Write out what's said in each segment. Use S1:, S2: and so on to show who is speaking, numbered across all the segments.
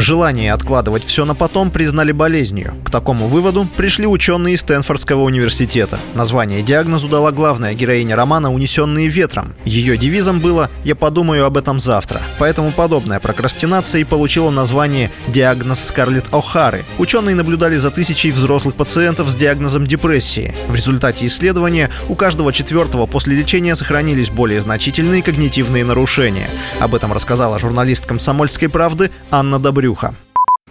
S1: Желание откладывать все на потом признали болезнью. К такому выводу пришли ученые из Стэнфордского университета. Название диагнозу дала главная героиня романа «Унесенные ветром». Ее девизом было «Я подумаю об этом завтра». Поэтому подобная прокрастинация и получила название «диагноз Скарлетт О'Хары». Ученые наблюдали за тысячей взрослых пациентов с диагнозом депрессии. В результате исследования у каждого четвертого после лечения сохранились более значительные когнитивные нарушения. Об этом рассказала журналист «Комсомольской правды» Анна Добрю брюха.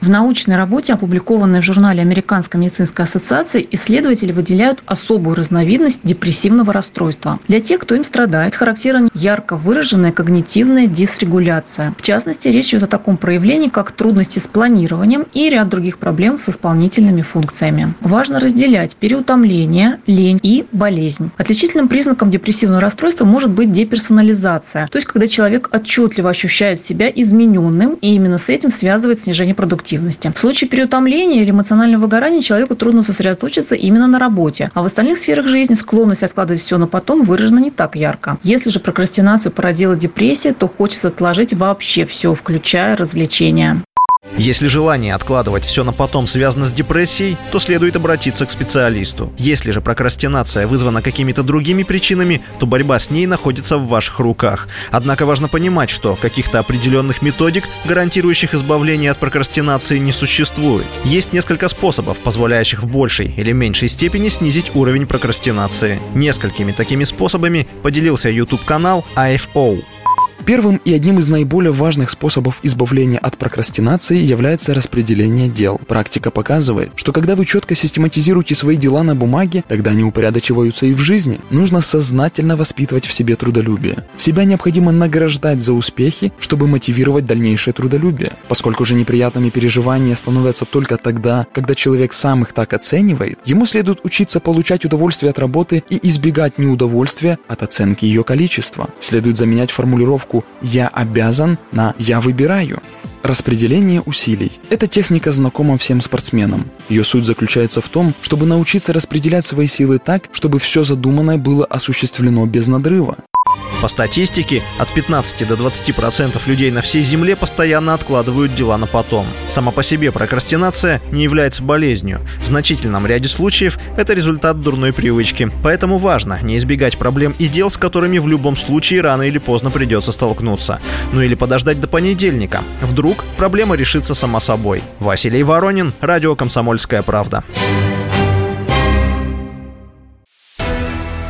S2: В научной работе, опубликованной в журнале Американской медицинской ассоциации, исследователи выделяют особую разновидность депрессивного расстройства. Для тех, кто им страдает, характерна ярко выраженная когнитивная дисрегуляция. В частности, речь идет о таком проявлении, как трудности с планированием и ряд других проблем с исполнительными функциями. Важно разделять переутомление, лень и болезнь. Отличительным признаком депрессивного расстройства может быть деперсонализация, то есть когда человек отчетливо ощущает себя измененным, и именно с этим связывает снижение продуктивности продуктивности. В случае переутомления или эмоционального выгорания человеку трудно сосредоточиться именно на работе, а в остальных сферах жизни склонность откладывать все на потом выражена не так ярко. Если же прокрастинацию породила депрессия, то хочется отложить вообще все, включая развлечения.
S1: Если желание откладывать все на потом связано с депрессией, то следует обратиться к специалисту. Если же прокрастинация вызвана какими-то другими причинами, то борьба с ней находится в ваших руках. Однако важно понимать, что каких-то определенных методик, гарантирующих избавление от прокрастинации, не существует. Есть несколько способов, позволяющих в большей или меньшей степени снизить уровень прокрастинации. Несколькими такими способами поделился YouTube-канал IFO.
S3: Первым и одним из наиболее важных способов избавления от прокрастинации является распределение дел. Практика показывает, что когда вы четко систематизируете свои дела на бумаге, тогда они упорядочиваются и в жизни. Нужно сознательно воспитывать в себе трудолюбие. Себя необходимо награждать за успехи, чтобы мотивировать дальнейшее трудолюбие. Поскольку же неприятными переживания становятся только тогда, когда человек сам их так оценивает, ему следует учиться получать удовольствие от работы и избегать неудовольствия от оценки ее количества. Следует заменять формулировку «я обязан» на «я выбираю». Распределение усилий. Эта техника знакома всем спортсменам. Ее суть заключается в том, чтобы научиться распределять свои силы так, чтобы все задуманное было осуществлено без надрыва.
S1: По статистике, от 15 до 20% людей на всей Земле постоянно откладывают дела на потом. Сама по себе прокрастинация не является болезнью. В значительном ряде случаев это результат дурной привычки. Поэтому важно не избегать проблем и дел, с которыми в любом случае рано или поздно придется столкнуться. Ну или подождать до понедельника. Вдруг проблема решится сама собой. Василий Воронин, Радио «Комсомольская правда».